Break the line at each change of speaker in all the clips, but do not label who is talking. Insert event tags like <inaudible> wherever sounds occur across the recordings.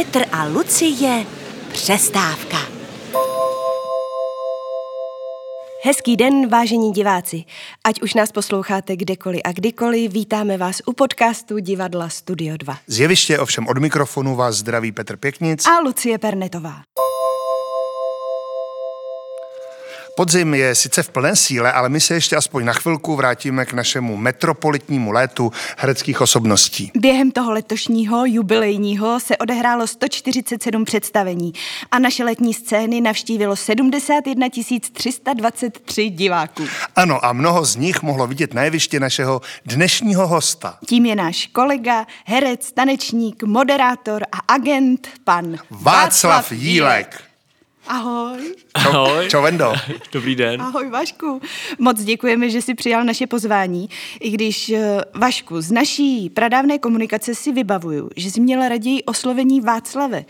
Petr a Lucie přestávka. Hezký den, vážení diváci. Ať už nás posloucháte kdekoliv a kdykoliv, vítáme vás u podcastu Divadla Studio 2.
Zjeviště ovšem od mikrofonu vás zdraví Petr Pěknic.
A Lucie Pernetová.
Podzim je sice v plné síle, ale my se ještě aspoň na chvilku vrátíme k našemu metropolitnímu létu hereckých osobností.
Během toho letošního jubilejního se odehrálo 147 představení a naše letní scény navštívilo 71 323 diváků.
Ano, a mnoho z nich mohlo vidět na jeviště našeho dnešního hosta.
Tím je náš kolega, herec, tanečník, moderátor a agent, pan
Václav Jílek.
Ahoj.
Ahoj.
čau Vendo.
Dobrý den.
Ahoj Vašku. Moc děkujeme, že jsi přijal naše pozvání. I když, eh, Vašku, z naší pradávné komunikace si vybavuju, že jsi měla raději oslovení Václave.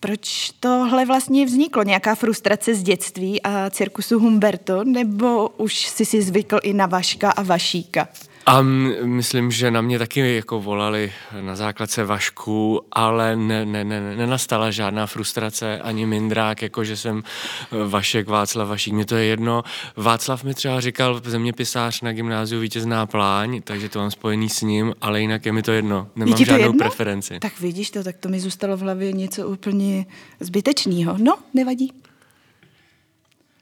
Proč tohle vlastně vzniklo? Nějaká frustrace z dětství a cirkusu Humberto? Nebo už jsi si zvykl i na Vaška a Vašíka?
A myslím, že na mě taky jako volali na základce Vašku, ale ne, ne, ne, nenastala žádná frustrace ani mindrák, jako že jsem eh, Vašek, Václav, Vašík, mně to je jedno. Václav mi třeba říkal zeměpisář na gymnáziu vítězná pláň, takže to mám spojený s ním, ale jinak je mi to jedno. Nemám
Je
žádnou
jedno?
preferenci.
Tak vidíš to, tak to mi zůstalo v hlavě něco úplně zbytečného. No, nevadí.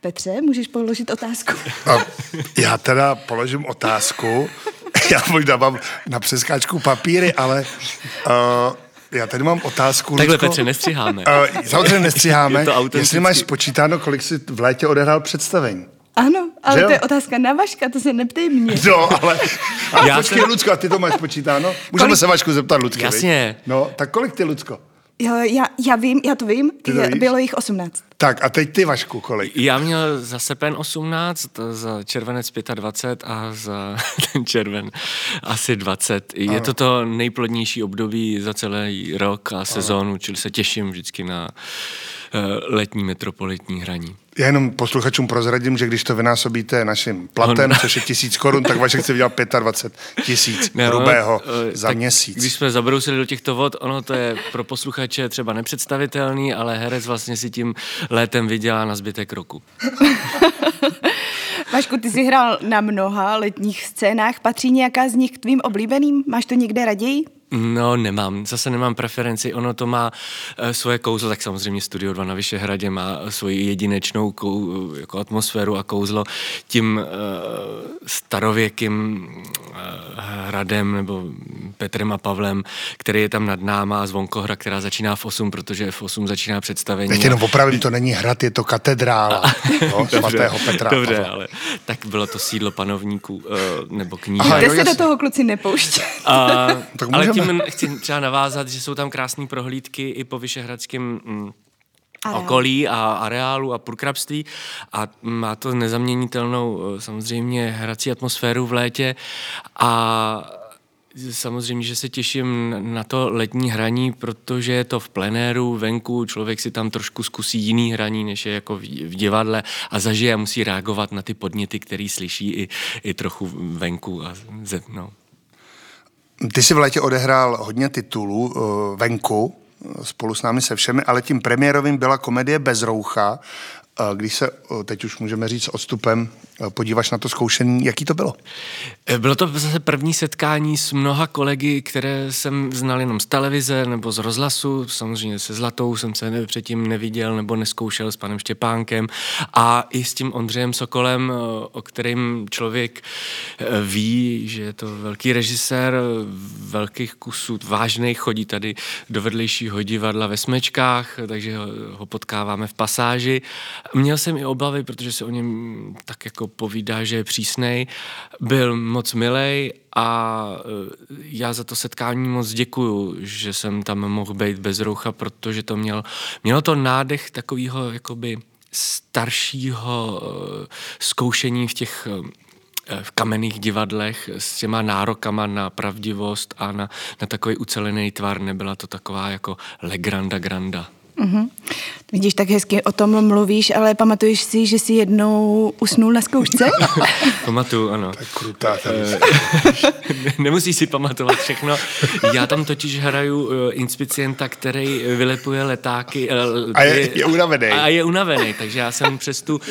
Petře, můžeš položit otázku?
A já teda položím otázku. <laughs> <laughs> Já možná mám na přeskáčku papíry, ale uh, já tady mám otázku.
Takhle. Petře, nestříháme.
Uh, samozřejmě nestříháme. <laughs>
Je to.
Jestli máš spočítáno, kolik jsi v létě odehrál představení.
Ano, ale
Že jo?
to je otázka na Vaška, to se neptej mě.
No, ale... ale
Já
počkej,
jsem-
Lucko, a ty to máš spočítáno? Můžeme
Kolik-
se Vašku zeptat, Lucko,
Jasně.
viď? No, tak kolik ty, Lucko?
Jo, já, já vím, já to vím,
Ty to
je,
víš?
bylo jich 18.
Tak a teď ty, Vašku, kolik?
Já měl za srpen 18, za červenec 25 a za <laughs> ten červen asi 20. Je to to nejplodnější období za celý rok a sezónu, čili se těším vždycky na eh, letní metropolitní hraní.
Já jenom posluchačům prozradím, že když to vynásobíte naším platem, což je tisíc korun, tak Vašek chce vydělat 25 tisíc
ono,
hrubého
eh,
za měsíc.
Když jsme zabrousili do těchto vod, ono to je pro posluchače třeba nepředstavitelný, ale herec vlastně si tím létem vydělá na zbytek roku. <laughs>
Vašku, ty jsi hrál na mnoha letních scénách, patří nějaká z nich k tvým oblíbeným? Máš to někde raději?
No, nemám. Zase nemám preferenci. Ono to má uh, svoje kouzlo, tak samozřejmě Studio 2 na Vyšehradě má svoji jedinečnou kou, jako atmosféru a kouzlo tím uh, starověkým uh, hradem nebo Petrem a Pavlem, který je tam nad náma a zvonkohra, která začíná v 8, protože v 8 začíná představení.
Tě jenom opravím, to není hrad, je to katedrála no, <laughs> svatého Petra. a
Dobře,
Pavla.
ale tak bylo to sídlo panovníků uh, nebo kníže.
Aha,
Kde
jo,
se do toho kluci nepouště.
A,
Tak
ale
můžeme.
Tím chci třeba navázat, že jsou tam krásné prohlídky i po Vyšehradském mm,
Areál.
okolí a areálu a purkrabství a má to nezaměnitelnou eh, samozřejmě hrací atmosféru v létě a Samozřejmě, že se těším na to letní hraní, protože je to v plenéru, venku, člověk si tam trošku zkusí jiný hraní, než je jako v divadle a zažije a musí reagovat na ty podněty, který slyší i, i trochu venku. A ze, no.
Ty jsi v létě odehrál hodně titulů uh, venku, eh, spolu s námi se všemi, ale tím premiérovým byla komedie Bez roucha. Eh, Když se, teď už můžeme říct s odstupem, podíváš na to zkoušení, jaký to bylo?
Eh, Bylo to zase první setkání s mnoha kolegy, které jsem znal jenom z televize nebo z rozhlasu. Samozřejmě se Zlatou jsem se předtím neviděl nebo neskoušel s panem Štěpánkem a i s tím Ondřejem Sokolem, o- kterým člověk eh, ví, že je to velký režisér velkých kusů, vážnej, chodí tady do vedlejšího divadla ve Smečkách, takže ho potkáváme v pasáži. Měl jsem i obavy, protože se o něm tak jako povídá, že je přísnej. Byl moc milej a eh, já za to setkání moc děkuju, že jsem tam mohl být bez roucha, protože to měl, mělo to nádech takového jakoby staršího eh, zkoušení v těch eh, v kamenných divadlech s těma nárokama na pravdivost a na, na takový ucelený tvar. Nebyla to taková jako legranda granda.
Mm-hmm. Vidíš, tak hezky o tom mluvíš, ale pamatuješ si, že jsi jednou usnul na zkoušce? <laughs>
Pamatuju, ano.
Tak krutá tady. <laughs>
Nemusíš si pamatovat všechno. Já tam totiž hraju uh, inspicienta, který vylepuje letáky. Uh,
A je- je unavený.
A je unavený, takže já jsem přes tu uh,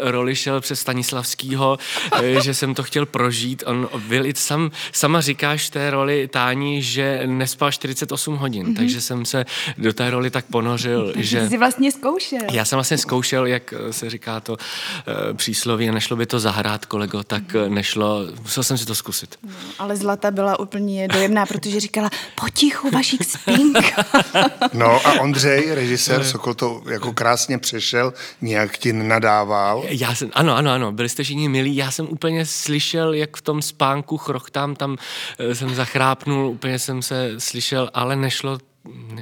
roli šel přes Stanislavskýho, uh, že jsem to chtěl prožít. On byl i sam, sama říkáš v té roli Táni, že nespal 48 hodin, mm-hmm. takže jsem se do té roli tak ponořil, <laughs> že...
Jsi vlastně zkoušel.
Já jsem vlastně zkoušel, jak eh, se říká to uh, přísloví, nešlo by to zahrát, kolego, tak eh, nešlo, musel jsem si to zkusit.
Ale Zlata byla úplně dojemná, protože říkala, potichu, vašich spink. <laughs>
No a Ondřej, režisér Sokol, to jako krásně přešel, nějak ti nenadával.
Já jsem, ano, ano, ano, byli jste všichni milí, já jsem úplně slyšel, jak v tom spánku chrochtám, tam eh, jsem zachrápnul, úplně jsem se slyšel, ale nešlo,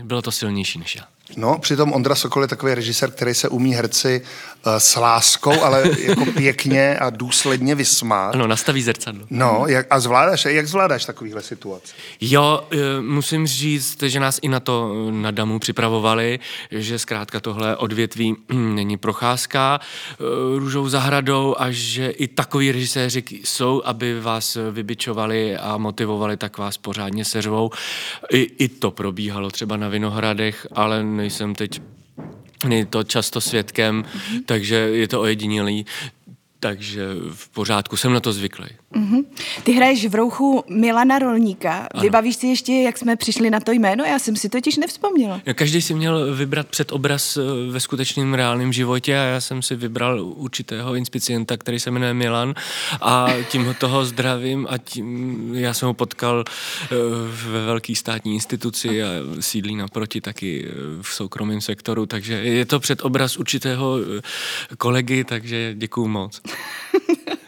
bylo to silnější než já.
No, přitom Ondra Sokol je takový režisér, který se umí herci uh, s láskou, ale jako <laughs> pěkně a důsledně vysmát.
Ano, nastaví zrcadlo.
No, jak, a zvládáš, jak zvládáš takovýhle situace?
Jo, eh, musím říct, že nás i na to eh, na Damu připravovali, že zkrátka tohle odvětví <clears throat> není procházka růžou zahradou a že i takový režiséři jsou, aby vás vybičovali a motivovali, tak vás pořádně seřvou. I, I to probíhalo třeba na Vinohradech, ale nejsem teď to často svědkem, takže je to ojedinělý. Takže v pořádku, jsem na to zvyklý.
Mhm. Ty hraješ v rouchu Milana Rolníka. Vybavíš si ještě, jak jsme přišli na to jméno? Já jsem si totiž nevzpomněla.
Každý si měl vybrat před obraz eh, ve skutečném reálném životě a já jsem si vybral určitého inspicienta, který se jmenuje Milan a tím ho toho zdravím a tím já jsem ho potkal eh, ve velké státní instituci a sídlí naproti taky eh, v soukromém sektoru, takže je to před obraz určitého kolegy, takže děkuju moc. <laughs>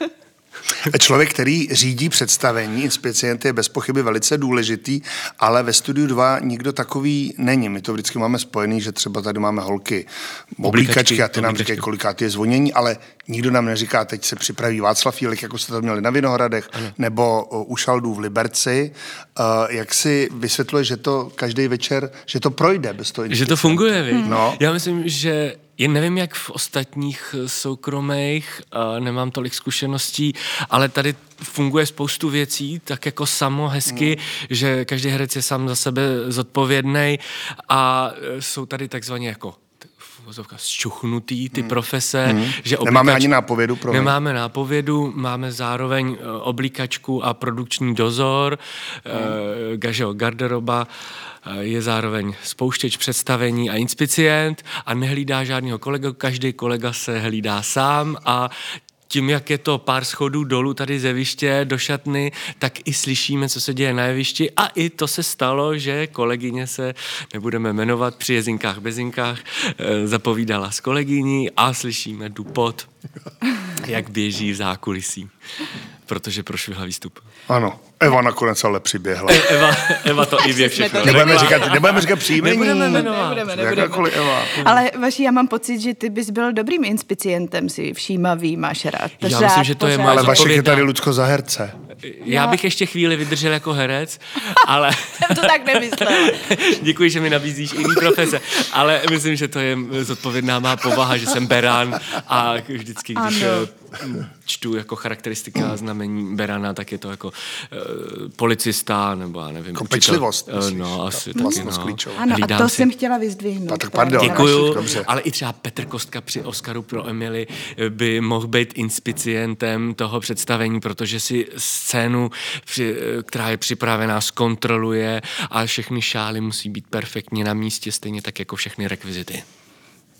Člověk, který řídí představení, inspicient je bez pochyby velice důležitý, ale ve studiu 2 nikdo takový není. My to vždycky máme spojený, že třeba tady máme holky oblíkačky a ty nám říkají, kolikát je zvonění, ale nikdo nám neříká, teď se připraví Václav Jílek, jako jste to měli na Vinohradech, nebo uh, u Šaldů v Liberci. Uh, jak si vysvětluje, že to každý večer, že to projde bez toho
Že to funguje, hmm.
No.
Já myslím, že jen nevím, jak v ostatních eh, soukromých, nemám tolik zkušeností, ale tady funguje spoustu věcí, tak jako samo hezky,
Hmm.
že každý herec je sám za sebe zodpovědný a eh, jsou tady takzvaně jako t- v uvozovkách zčuchnutý ty profese, že
Hmm. Nemáme
oblíkač-
ani nápovědu, promiň.
Nemáme nápovědu, máme zároveň eh, oblíkačku a produkční dozor, hmm. gažo garderoba, je zároveň spouštěč představení a inspicient a nehlídá žádného kolegu, každý kolega se hlídá sám a tím, jak je to pár schodů dolů tady z jeviště do šatny, tak i slyšíme, co se děje na jevišti. A i to se stalo, že kolegyně se, nebudeme jmenovat, při jezinkách bezinkách eh, zapovídala s kolegyní a slyšíme dupot, jak běží v zákulisí, protože prošvihla výstup.
Ano, Eva nakonec ale přiběhla.
Eva, Eva to i vě všechno.
Nebudeme říkat, nebudeme říkat příjmení.
Nebudeme jmenovat.
Nebudeme, nebudeme.
Jakákoliv Eva.
Ale vaši, já mám pocit, že ty bys byl dobrým inspicientem, si všímavý, máš rád.
Já
řád,
myslím, že to je
pořád.
moje
Ale Vašek je tady Lucko za herce.
Já bych ještě chvíli vydržel jako herec, ale <laughs>
Jsem to tak nemyslela. <laughs>
děkuji, že mi nabízíš jiný profese, ale myslím, že to je zodpovědná má povaha, že jsem beran a vždycky, když
Ano.
eh, čtu jako charakteristika a znamení berana, tak je to jako uh, policista nebo já nevím.
Jako pečlivost, myslíš?
No,
Ta
asi taky,
vlastnost
no.
klíčová.
Ano, a to
si.
jsem chtěla vyzdvihnout.
A tak
právě.
pardon.
Děkuju,
Dobře.
ale i třeba Petr Kostka při Oscaru pro Emily by mohl být inspicientem toho představení, protože si scénu, která je připravená, zkontroluje a všechny šály musí být perfektně na místě, stejně tak jako všechny rekvizity.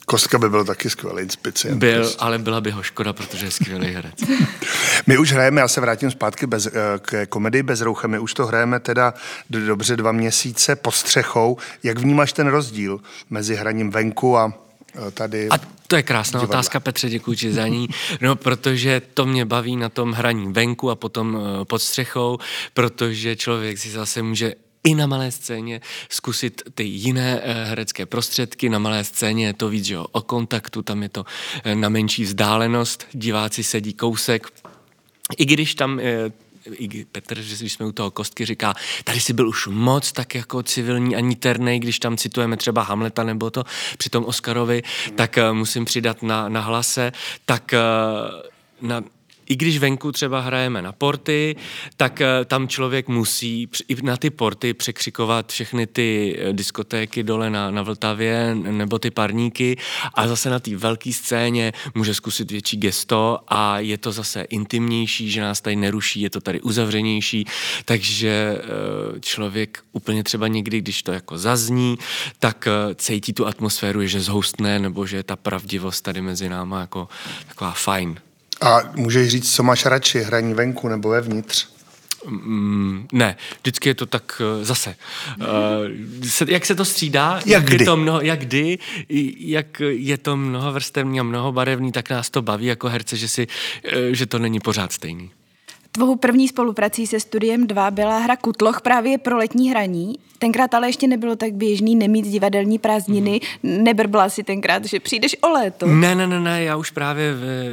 Kostka by byl taky skvělý inspicient.
Byl, ale byla by ho škoda, protože je skvělý herec. <laughs>
My už hrajeme, já se vrátím zpátky bez, eh, k komedii bez roucha, my už to hrajeme teda dobře dva měsíce pod střechou. Jak vnímáš ten rozdíl mezi hraním venku a tady?
A to je krásná
Divadle.
otázka, Petře, děkuji ti za ní. No, protože to mě baví na tom hraní venku a potom eh, pod střechou, protože člověk si zase může i na malé scéně zkusit ty jiné eh, herecké prostředky. Na malé scéně je to víc že jo, o kontaktu, tam je to eh, na menší vzdálenost, diváci sedí kousek. I když tam eh, i Petr, že když jsme u toho kostky, říká, tady si byl už moc tak jako civilní a niternej, když tam citujeme třeba Hamleta nebo to při tom Oscarovi, tak uh, musím přidat na, na hlase, tak uh, na, i když venku třeba hrajeme na porty, tak eh, tam člověk musí i na ty porty překřikovat všechny ty eh, diskotéky dole na, na Vltavě nebo ty parníky a zase na té velké scéně může zkusit větší gesto a je to zase intimnější, že nás tady neruší, je to tady uzavřenější, takže eh, člověk úplně třeba někdy, když to jako zazní, tak cítí tu atmosféru, že zhoustne nebo že je ta pravdivost tady mezi náma jako taková fajn.
A můžeš říct, co máš radši, hraní venku nebo vevnitř?
Mm, ne, vždycky je to tak uh, zase. Uh, se, jak se to střídá,
jak, jak, kdy?
Je to mnoho, jak kdy, jak je to mnoho vrstevní a mnoho barevný, tak nás to baví jako herce, že, si, uh, že to není pořád stejný.
Tvou první spoluprací se Studiem 2 byla hra Kutloch právě pro letní hraní. Tenkrát ale ještě nebylo tak běžný nemít divadelní prázdniny. Mm. Nebrbla si tenkrát, že přijdeš o léto.
Ne, ne, ne, ne, já už právě ve,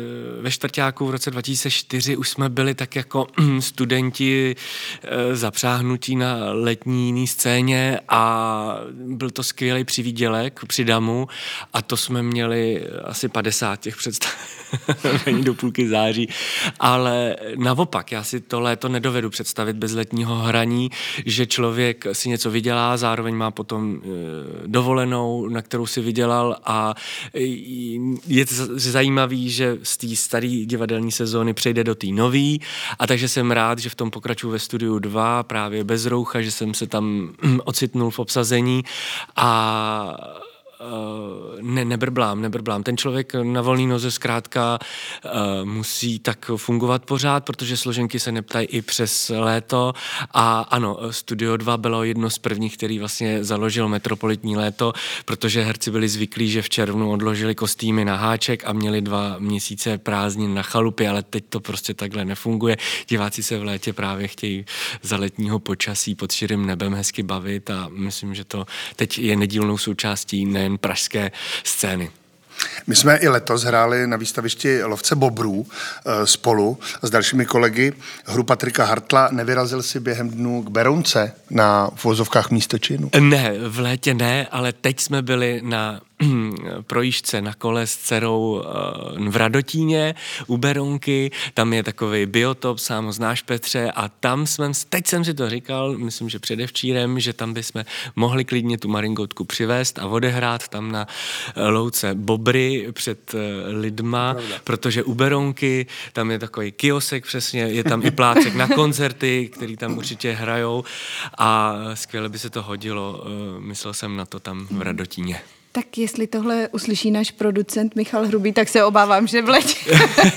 ve čtvrtáku v roce 2004 už jsme byli tak jako <clears throat> studenti e, zapřáhnutí na letní jiný scéně a byl to skvělý přivídělek při Damu a to jsme měli asi 50 těch představení <laughs> do půlky září, ale naopak, já si to léto nedovedu představit bez letního hraní, že člověk si něco vydělá, zároveň má potom e, dovolenou, na kterou si vydělal a e, je zajímavý, že z té staré divadelní sezóny přejde do té nové a takže jsem rád, že v tom pokračuju ve studiu 2 právě bez roucha, že jsem se tam <clears throat> ocitnul v obsazení a Eh, ne, nebrblám, nebrblám. Ten člověk na volný noze zkrátka uh, musí tak fungovat pořád, protože složenky se neptají i přes léto a ano, Studio 2 bylo jedno z prvních, který vlastně založil metropolitní léto, protože herci byli zvyklí, že v červnu odložili kostýmy na háček a měli dva měsíce prázdnin na chalupě, ale teď to prostě takhle nefunguje. Diváci se v létě právě chtějí za letního počasí pod širým nebem hezky bavit a myslím, že to teď je nedílnou součástí nejen nejen pražské scény.
My jsme i letos hráli na výstavišti Lovce Bobrů e, spolu s dalšími kolegy. Hru Patrika Hartla nevyrazil si během dnů k Berounce na vozovkách místo činu?
Ne, v létě ne, ale teď jsme byli na <clears throat> projížďce na kole s dcerou eh, v Radotíně u Beronky, tam je takový biotop, sám znáš Petře a tam jsme, teď jsem si to říkal, myslím, že předevčírem, že tam bychom mohli klidně tu maringotku přivést a odehrát tam na eh, louce Bobry před eh, lidma, Pravda. protože u Beronky tam je takový kiosek přesně, je tam i plácek na koncerty, který tam určitě hrajou a skvěle by se to hodilo, myslel jsem na to tam v Radotíně.
Tak jestli tohle uslyší náš producent Michal Hrubý, tak se obávám, že v létě,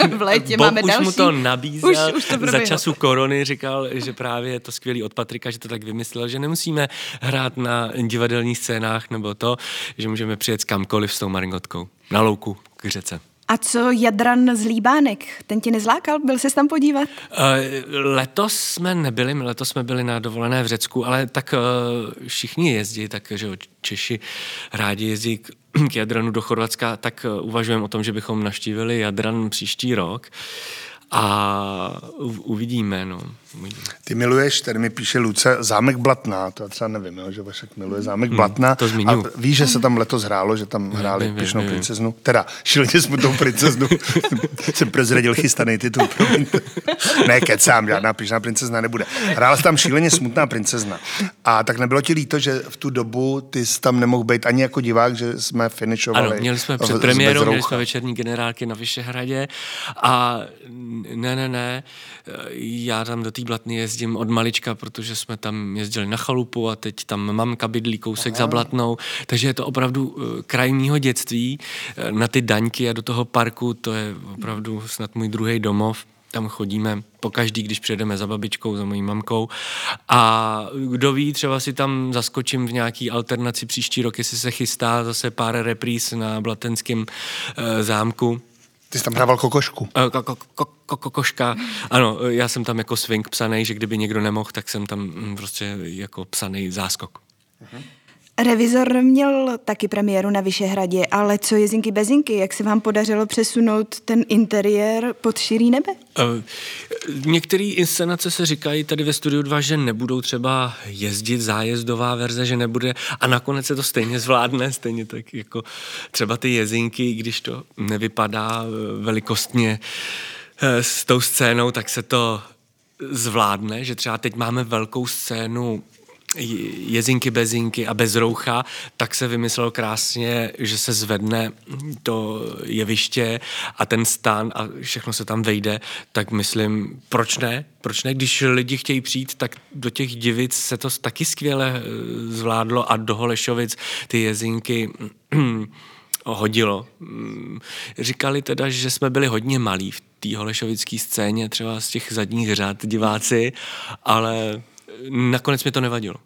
<laughs> v létě
Bob
máme
už
další.
mu to nabízel už, už to za času korony, říkal, že právě je to skvělý od Patrika, že to tak vymyslel, že nemusíme hrát na divadelních scénách nebo to, že můžeme přijet kamkoliv s tou maringotkou. Na louku k řece.
A co Jadran z Líbánek? Ten ti nezlákal? Byl jsi tam podívat? Uh,
letos jsme nebyli, letos jsme byli na dovolené v Řecku, ale tak uh, všichni jezdí, tak že Češi rádi jezdí k, <clears throat> k Jadranu do Chorvatska, tak uh, uvažujeme o tom, že bychom naštívili Jadran příští rok. A uvidíme, no.
Ty miluješ, tady mi píše Luce, zámek Blatná, to já třeba nevím, jo, že Vašek miluje zámek hmm, Blatná.
To zmiňu.
A víš, že se tam letos hrálo, že tam hráli vím, Pišnou vím, princeznu, teda šíleně smutnou princeznu. <laughs> Jsem prozradil chystaný titul, promiňte. <laughs> Ne, kecám, žádná Pišná princezna nebude. Hrála tam šíleně smutná princezna. A tak nebylo ti líto, že v tu dobu ty jsi tam nemohl být ani jako divák, že jsme finišovali.
Ano, měli jsme před premiérou, měli jsme večerní generálky na Vyšehradě a ne, ne, ne, já tam do té Blatny jezdím od malička, protože jsme tam jezdili na chalupu a teď tam mamka bydlí kousek Aha. za Blatnou, takže je to opravdu eh, kraj mýho dětství. Eh, na ty daňky a do toho parku, to je opravdu snad můj druhý domov, tam chodíme po každý, když přijedeme za babičkou, za mojí mamkou. A kdo ví, třeba si tam zaskočím v nějaký alternaci příští rok, jestli se chystá zase pár repríz na Blatenském e, zámku
ty jsi tam hrával kokošku.
Eh, kokoška. Ano, já jsem tam jako swing psaný, že kdyby někdo nemohl, tak jsem tam mm, prostě jako psaný záskok.
Uh-huh. Revizor měl taky premiéru na Vyšehradě, ale co jezinky bezinky, jak se vám podařilo přesunout ten interiér pod širý nebe? Uh,
některé inscenace se říkají tady ve Studiu 2, že nebudou třeba jezdit zájezdová verze, že nebude a nakonec se to stejně zvládne, stejně tak jako třeba ty jezinky, když to nevypadá eh, velikostně eh, s tou scénou, tak se to zvládne, že třeba teď máme velkou scénu jezinky, bezinky a bez roucha, tak se vymyslel krásně, že se zvedne to jeviště a ten stan a všechno se tam vejde, tak myslím, proč ne? Proč ne? Když lidi chtějí přijít, tak do těch divic se to taky skvěle eh, zvládlo a do Holešovic ty jezinky <clears throat> hodilo. Mm, říkali teda, že jsme byli hodně malí v té holešovické scéně, třeba z těch zadních řad diváci, ale nakonec mi to nevadilo.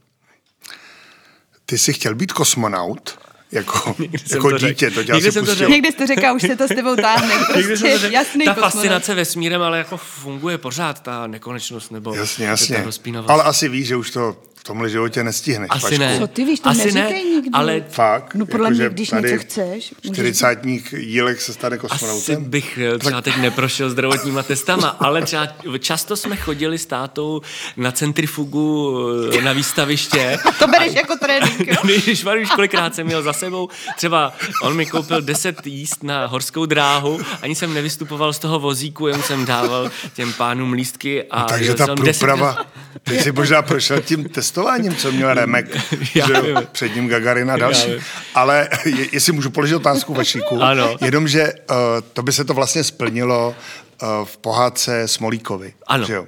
Ty jsi chtěl být kosmonaut? Jako, <laughs> jako to dítě, to Někdy
jsem to řekl. Někdy jsi to říkal, už se to s tebou táhne. <laughs> Prostě jasný
Ta kosmonaut. fascinace vesmírem, ale jako funguje pořád, ta nekonečnost nebo
jasně, jasně. Ale asi víš, že už to tomhle životě nestihneš.
Asi pačku. ne. Co ty víš, to Asi ne, nikdy.
Ale fakt.
No podle jako, mě, když něco chceš.
Čtyřicátník jílek se stane kosmonautem.
Asi bych eh, třeba teď neprošel zdravotníma testama, <laughs> ale třeba často jsme chodili s tátou na centrifugu eh, na výstaviště. <laughs>
to bereš a, jako trénink, jo? <laughs>
Když už kolikrát jsem měl za sebou, třeba on mi koupil 10 jíst na horskou dráhu, ani jsem nevystupoval z toho vozíku, jen jsem dával těm pánům lístky. A
no, takže ta průprava, ty jsi možná prošel tím testováním, co měl Remek, že před ním Gagarina a další. Ale je, jestli můžu položit otázku Vašíku, ano. jenomže uh, to by se to vlastně splnilo uh, v pohádce Smolíkovi.
Ano.
Že jo?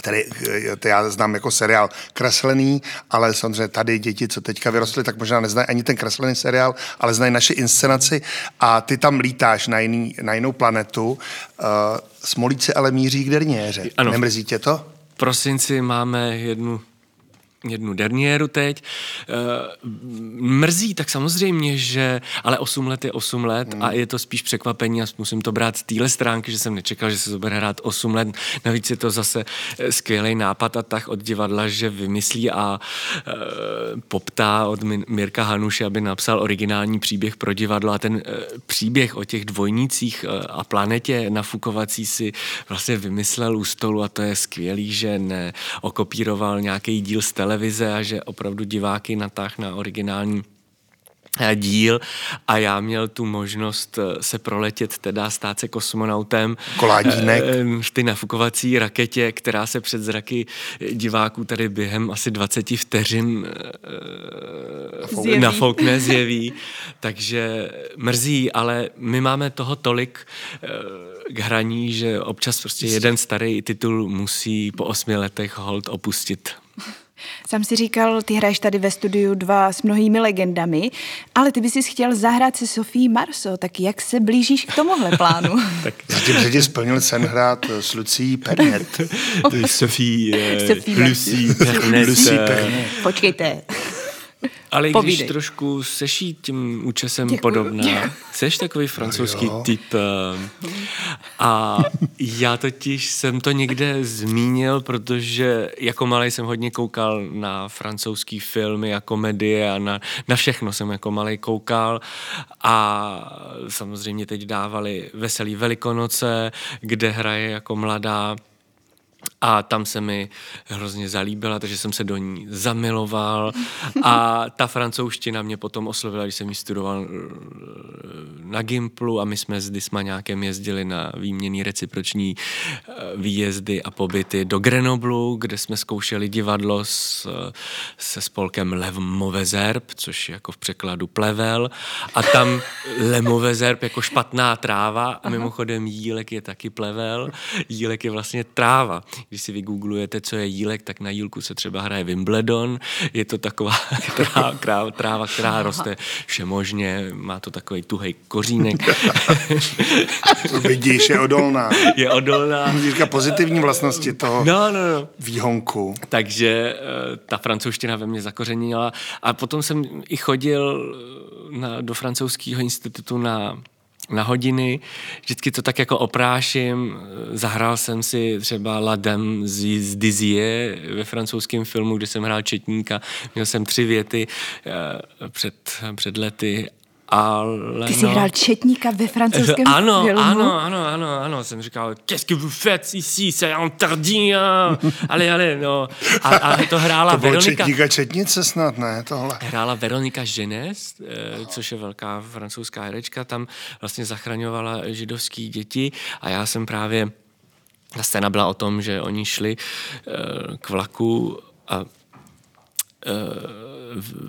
který eh, to já znám jako seriál kreslený, ale samozřejmě tady děti, co teďka vyrostly, tak možná neznají ani ten kreslený seriál, ale znají naše inscenaci a ty tam lítáš na, jiný, na jinou planetu. Uh, Smolíci ale míří k Derněře. Ano. Nemrzí tě to?
Prosinci máme jednu jednu derniéru teď. E, mrzí, tak samozřejmě, že, ale 8 let je 8 let hmm. a je to spíš překvapení a musím to brát z téhle stránky, že jsem nečekal, že se to bude hrát 8 let. Navíc je to zase eh, skvělý nápad a tak od divadla, že vymyslí a e, poptá od Mirka Hanuše, aby napsal originální příběh pro divadlo a ten e, příběh o těch dvojnících e, a planetě nafukovací si vlastně vymyslel u stolu a to je skvělý, že neokopíroval nějaký díl z televize a že opravdu diváky natáh na originální eh, díl a já měl tu možnost eh, se proletět, teda stát se kosmonautem.
Koládínek. Eh,
v ty nafukovací raketě, která se před zraky diváků tady během asi 20 vteřin
zjeví.
nafoukne, <laughs> zjeví. Takže mrzí, ale my máme toho tolik k hraní, že občas prostě jeden starý titul musí po osmi letech hold opustit.
Sam si říkal, ty hraješ tady ve studiu dva s mnohými legendami, ale ty bys si chtěl zahrát se Sofí Marso, tak jak se blížíš k tomuhle <laughs> plánu?
tak zatím že splnil sen hrát s Lucí Pernet. <laughs>
Sofí, uh, Lucí Pernet.
Počkejte.
Ale Povídej. když trošku seší tím účesem Děkuju. podobná, jsi takový francouzský no typ. A já totiž jsem to někde zmínil, protože jako malý jsem hodně koukal na francouzský filmy a komedie a na, na všechno jsem jako malý koukal a samozřejmě teď dávali Veselý velikonoce, kde hraje jako mladá a tam se mi hrozně zalíbila, takže jsem se do ní zamiloval. <laughs> A ta francouzština mě potom oslovila, když jsem ji studoval eh, na Gimplu a my jsme s Dismaňákem jezdili na výměný reciproční eh, výjezdy a pobyty do Grenoblu, kde jsme zkoušeli divadlo s, se spolkem Lev Movezerb, což je jako v překladu plevel. A tam <laughs> Le Movezerb jako špatná tráva a mimochodem jílek je taky plevel, jílek je vlastně tráva když si vygooglujete, co je jílek, tak na jílku se třeba hraje Wimbledon. Je to taková <laughs> tráva, tráva která roste všemožně, má to takový tuhej kořínek. <laughs>
Vidíš, je odolná.
Je odolná.
Říká pozitivní vlastnosti toho
no, no, no.
výhonku.
Takže eh, ta francouzština ve mně zakořenila. A potom jsem i chodil na, do francouzského institutu na na hodiny, vždycky to tak jako opráším, zahrál jsem si třeba La Dame z Dizier ve francouzském filmu, kde jsem hrál četníka, měl jsem tři věty eh, před, před lety ale
Ty jsi no, hrál četníka ve francouzském
ano,
filmu?
Ano, ano, ano, ano, jsem říkal, qu'est-ce que vous faites ici, c'est interdit, ale, ale, no. A, a to hrála
to
Veronika...
četníka četnice snad, ne, tohle.
Hrála Veronika Ženes, eh, což je velká francouzská herečka, tam vlastně zachraňovala židovský děti a já jsem právě, ta scéna byla o tom, že oni šli eh, k vlaku a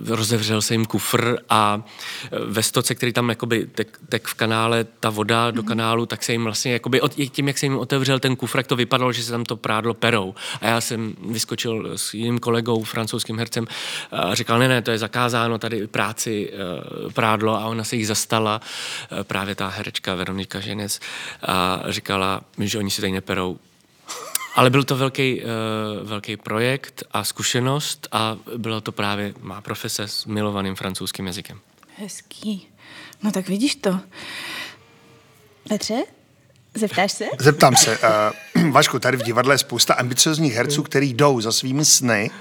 rozevřel se jim kufr a ve stoce, který tam jakoby tek, tek v kanále, ta voda do kanálu, tak se jim vlastně jakoby od, tím, jak se jim otevřel ten kufr, tak to vypadalo, že se tam to prádlo perou. A já jsem vyskočil s jiným kolegou, francouzským hercem a říkal, ne, ne, to je zakázáno tady práci prádlo. A ona se jich zastala, právě ta herečka Veronika Ženec a říkala, že oni si tady neperou ale byl to velký, uh, velký projekt a zkušenost a byla to právě má profese s milovaným francouzským jazykem.
Hezký. No tak vidíš to. Petře? Zeptáš se?
Zeptám se. Uh, <clears throat> Vašku, tady v divadle je spousta ambiciozních herců, kteří jdou za svými sny.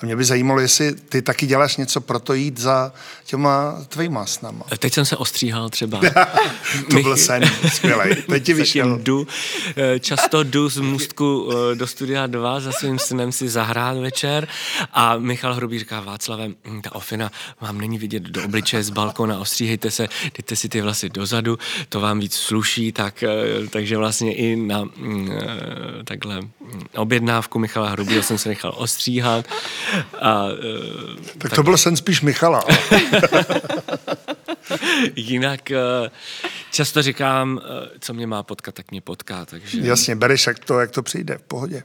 A mě by zajímalo, jestli ty taky děláš něco pro to jít za těma tvýma snama.
Teď jsem se ostříhal třeba. <laughs>
to byl sen, skvělej. <laughs> Teď ti vyšel.
Jdu, eh, často jdu z Můstku eh, do Studia 2 za svým snem si zahrát večer a Michal Hrubý říká Václavem, hm, ta ofina vám není vidět do obličeje z balkona, ostříhejte se, dejte si ty vlasy dozadu, to vám víc sluší, tak takže vlastně i na mm, eh, takhle mm, objednávku Michala Hrubýho jsem se nechal ostříhat. A,
eh, tak, tak to byl sen spíš Michala. <laughs>
Jinak eh, často říkám, co mě má potkat, tak mě potká. Takže...
Jasně, bereš jak to, jak to přijde, v pohodě.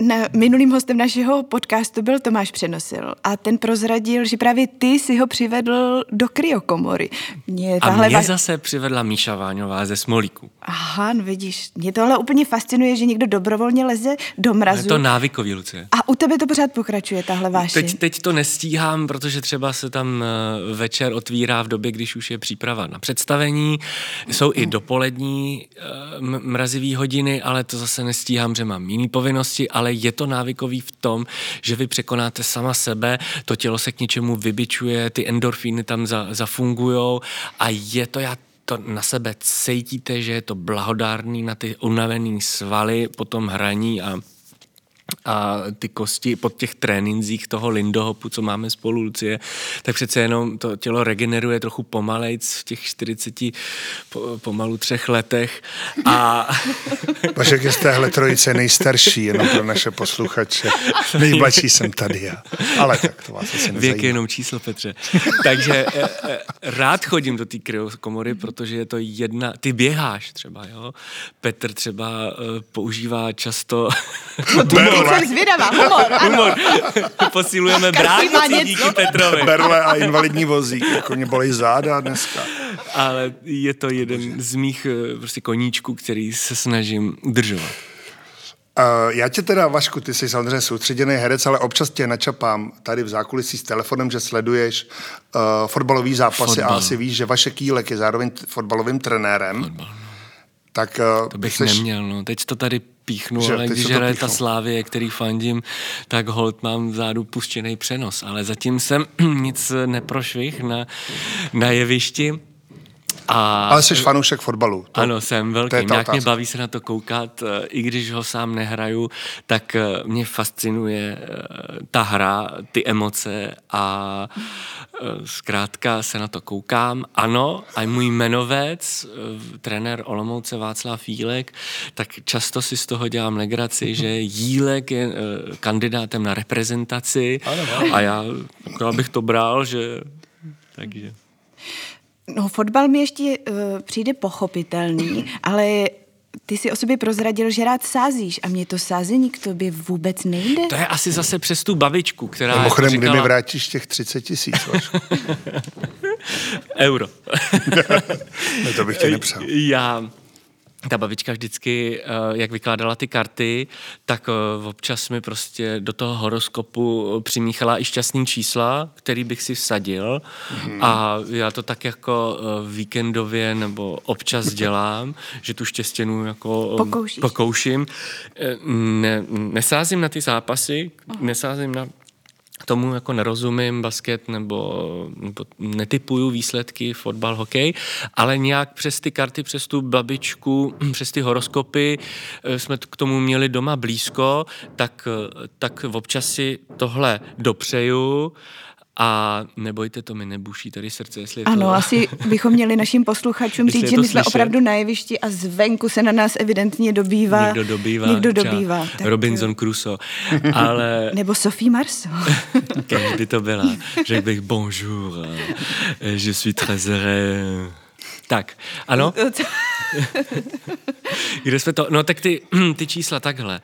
Na, minulým hostem našeho podcastu byl Tomáš Přenosil a ten prozradil, že právě ty si ho přivedl do kryokomory.
Mě a mě va... zase přivedla Míša Váňová ze Smolíku.
Aha, no vidíš, mě tohle úplně fascinuje, že někdo dobrovolně leze do mrazu.
Je to návykový, Lucie.
A u tebe to pořád pokračuje, tahle vášeň.
Teď, teď to nestíhám, protože třeba se tam eh, večer otvírá v době, když už je příprava na představení. Jsou i dopolední eh, mrazivý hodiny, ale to zase nestíhám, že mám jiný povinnosti, ale ale je to návykový v tom, že vy překonáte sama sebe, to tělo se k něčemu vybičuje, ty endorfíny tam za, zafungujou a je to, já to na sebe cítíte, že je to blahodárný na ty unavený svaly po tom hraní a a ty kosti po těch tréninzích toho lindohopu, co máme spolu, Lucie, tak přece jenom to tělo regeneruje trochu pomalejc v těch 40 po, pomalu třech letech. A... <laughs>
Vašek je z téhle trojice nejstarší, jenom pro naše posluchače. Nejmladší jsem tady já. Ale tak to vás asi nezajímá.
Věk je jenom číslo, Petře. Takže eh, eh, rád chodím do té kryokomory, protože je to jedna... Ty běháš třeba, jo? Petr třeba eh, používá často... <laughs>
Jsem zvědavá, humor,
humor. <laughs> Posilujeme bránici díky Petrovi.
Berle a invalidní vozík, jako mě bolí záda dneska.
Ale je to jeden z mých eh, prostě koníčků, který se snažím udržovat.
Uh, já tě teda, Vašku, ty jsi samozřejmě soustředěný herec, ale občas tě načapám tady v zákulisí s telefonem, že sleduješ uh, fotbalový zápasy Fotbal. a asi víš, že Vašek Kýlek je zároveň fotbalovým trenérem. Fotbal, no.
Tak, uh, to bych jsi... neměl, no. Teď to tady píchnu, že, ale když hraje ta Slávie, který fandím, tak hold mám vzadu puštěný přenos. Ale zatím jsem <clears throat> nic neprošvih na, na jevišti.
A, Ale jsi fanoušek fotbalu.
To, ano, jsem velký. Nějak mě baví se na to koukat, eh, i když ho sám nehraju, tak eh, mě fascinuje eh, ta hra, ty emoce a zkrátka se na to koukám. Ano, a můj jmenovec, trenér Olomouce Václav Jílek, tak často si z toho dělám legraci, <laughs> že Jílek je kandidátem na reprezentaci a já, já bych to bral, že takže...
No, fotbal mi ještě uh, přijde pochopitelný, ale ty si o sobě prozradil, že rád sázíš a mě to sázení k tobě vůbec nejde.
To je asi zase přes tu babičku, která
Mimochodem, říkala... kdy mi vrátíš těch 30 tisíc, <laughs>
Euro. <laughs>
no, to bych ti nepřál.
Já ta babička vždycky, eh, jak vykládala ty karty, tak eh, občas mi prostě do toho horoskopu přimíchala i šťastný čísla, který bych si vsadil mm. a já to tak jako eh, víkendově nebo občas <laughs> dělám, že tu štěstěnu jako
Pokoušíš.
pokouším. Ne, nesázím na ty zápasy, oh. nesázím na tomu jako nerozumím basket nebo, nebo netypuju výsledky fotbal, hokej, ale nějak přes ty karty, přes tu babičku, <clears throat> přes ty horoskopy eh, jsme k tomu měli doma blízko, tak, eh, tak občas si tohle dopřeju a nebojte, to mi nebuší tady srdce, jestli
Ano,
to...
asi bychom měli našim posluchačům <laughs> říct, že my jsme opravdu na jevišti a zvenku se na nás evidentně dobývá.
Někdo dobývá.
Někdo dobývá.
Tak... Robinson Crusoe. Ale... <laughs>
Nebo Sophie Marceau. <laughs>
Kež by to byla. Řekl bych bonjour, je suis très heureux. Tak, ano? Kde jsme to? No tak ty, <clears throat> ty čísla takhle.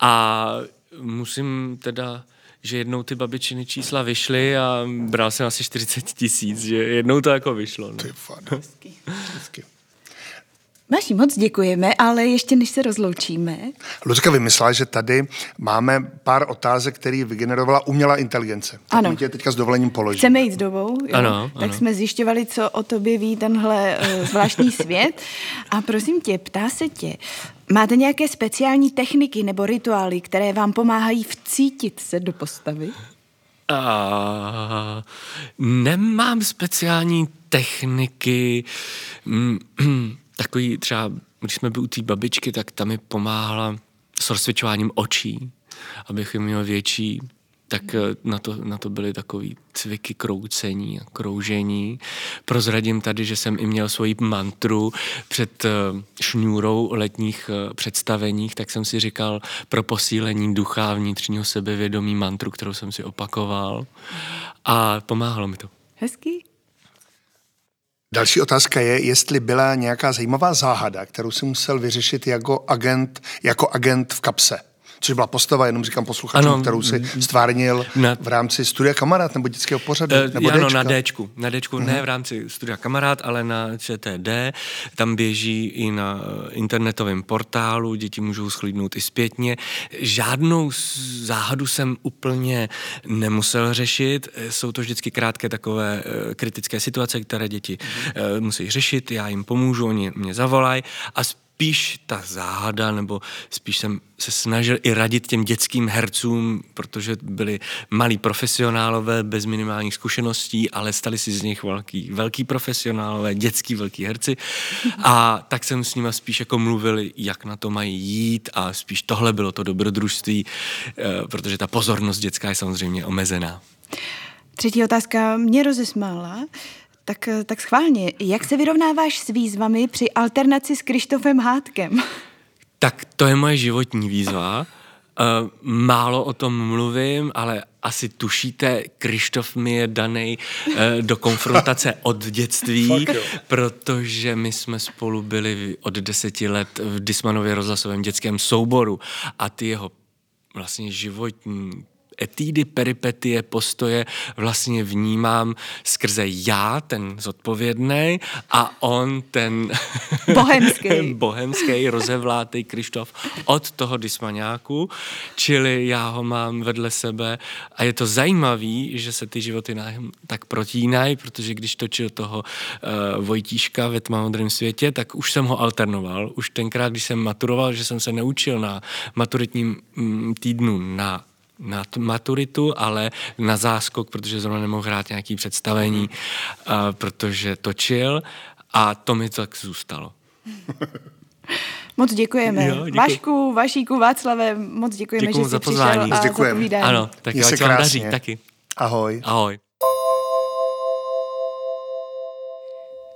A musím teda že jednou ty babičiny čísla vyšly a bral jsem asi 40 tisíc, že jednou to jako vyšlo. No.
Ty fakt. Hezky.
Máši, moc děkujeme, ale ještě než se rozloučíme.
Ludka vymyslela, že tady máme pár otázek, které vygenerovala umělá inteligence. Tak
ano.
tě teďka s dovolením položím.
Chceme jít s dobou, jo?
Ano,
tak
ano.
jsme zjišťovali, co o tobě ví tenhle uh, zvláštní <laughs> svět. A prosím tě, ptá se tě, máte nějaké speciální techniky nebo rituály, které vám pomáhají vcítit se do postavy?
A, nemám speciální techniky. Mm, <clears throat> <clears throat> takový třeba, když jsme byli u té babičky, tak ta mi pomáhala s rozsvědčováním očí, abych měl větší tak eh, na to, na to byly takový cviky kroucení a kroužení. Prozradím tady, že jsem i měl svoji mantru před eh, šňůrou letních eh, představeních, tak jsem si říkal pro posílení ducha vnitřního sebevědomí mantru, kterou jsem si opakoval a pomáhalo mi to.
Hezký.
Další otázka je, jestli byla nějaká zajímavá záhada, kterou si musel vyřešit jako agent, jako agent v kapse. Což byla postava, jenom říkám posluchačům, ano, kterou si stvárnil na, v rámci studia Kamarád nebo dětského pořadu?
Uh,
nebo
ano,
Dčka?
na Dčku. Na Dčku, uh-huh. ne v rámci studia Kamarád, ale na ČTD. Tam běží i na internetovém portálu, děti můžou schlídnout i zpětně. Žádnou záhadu jsem úplně nemusel řešit. Jsou to vždycky krátké takové kritické situace, které děti uh, musí řešit. Já jim pomůžu, oni mě zavolají a spíš ta záhada, nebo spíš jsem se snažil i radit těm dětským hercům, protože byli malí profesionálové bez minimálních zkušeností, ale stali si z nich velký, velký profesionálové, dětský velký herci. A tak jsem s nimi spíš jako mluvil, jak na to mají jít a spíš tohle bylo to dobrodružství, protože ta pozornost dětská je samozřejmě omezená.
Třetí otázka mě rozesmála. Tak, tak schválně, jak se vyrovnáváš s výzvami při alternaci s Krištofem Hádkem?
Tak to je moje životní výzva. Uh, málo o tom mluvím, ale asi tušíte, Krištof mi je daný uh, do konfrontace <laughs> od dětství, protože my jsme spolu byli od deseti let v Dismanově rozhlasovém dětském souboru a ty jeho vlastně životní etídy, peripetie, postoje vlastně vnímám skrze já, ten zodpovědný, a on, ten <laughs>
bohemský,
bohemský rozevlátý Krištof od toho dismaňáku, čili já ho mám vedle sebe a je to zajímavý, že se ty životy nám tak protínají, protože když točil toho uh, Vojtíška ve tmavodrém světě, tak už jsem ho alternoval. Už tenkrát, když jsem maturoval, že jsem se neučil na maturitním mm, týdnu na na maturitu, ale na záskok, protože zrovna nemohl hrát nějaký představení, uh, protože točil a to mi tak zůstalo. <laughs>
Moc děkujeme. Jo, děkuji. Vašku, Vašíku, Václave, moc děkujeme,
Děkuju
že jsi
za pozvání.
přišel a
děkujeme.
za povídání.
Ano, tak jo, se vám daří taky.
Ahoj.
Ahoj.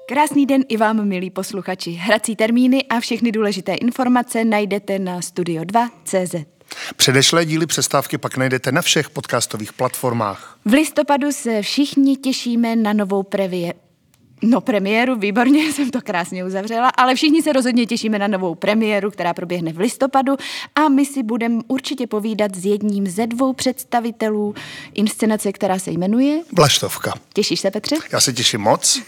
Krásný den i vám, milí posluchači. Hrací termíny a všechny důležité informace najdete na studio2.cz.
Předešlé díly přestávky pak najdete na všech podcastových platformách.
V listopadu se všichni těšíme na novou previe. No premiéru, výborně, <laughs> jsem to krásně uzavřela, ale všichni se rozhodně těšíme na novou premiéru, která proběhne v listopadu a my si budeme určitě povídat s jedním ze dvou představitelů inscenace, která se jmenuje...
Vlaštovka.
Těšíš se, Petře?
Já se těším moc.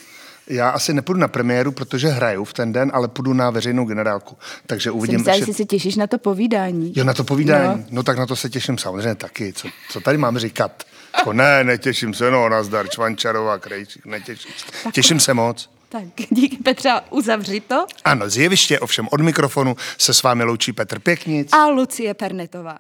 Já asi nepůjdu na premiéru, protože hraju v ten den, ale půjdu na veřejnou generálku. Takže uvidím.
Jsem jestli se těšíš na to povídání.
Jo, na to povídání. No. no tak na to se těším samozřejmě taky. Co, co tady máme říkat? Jako, ne, netěším se, no, nazdar, Čvančarová, Krejčík, netěším se. Těším se moc.
Tak díky Petra, uzavři to.
Ano, z jeviště ovšem od mikrofonu se s vámi loučí Petr Pěknic
a Lucie Pernetová.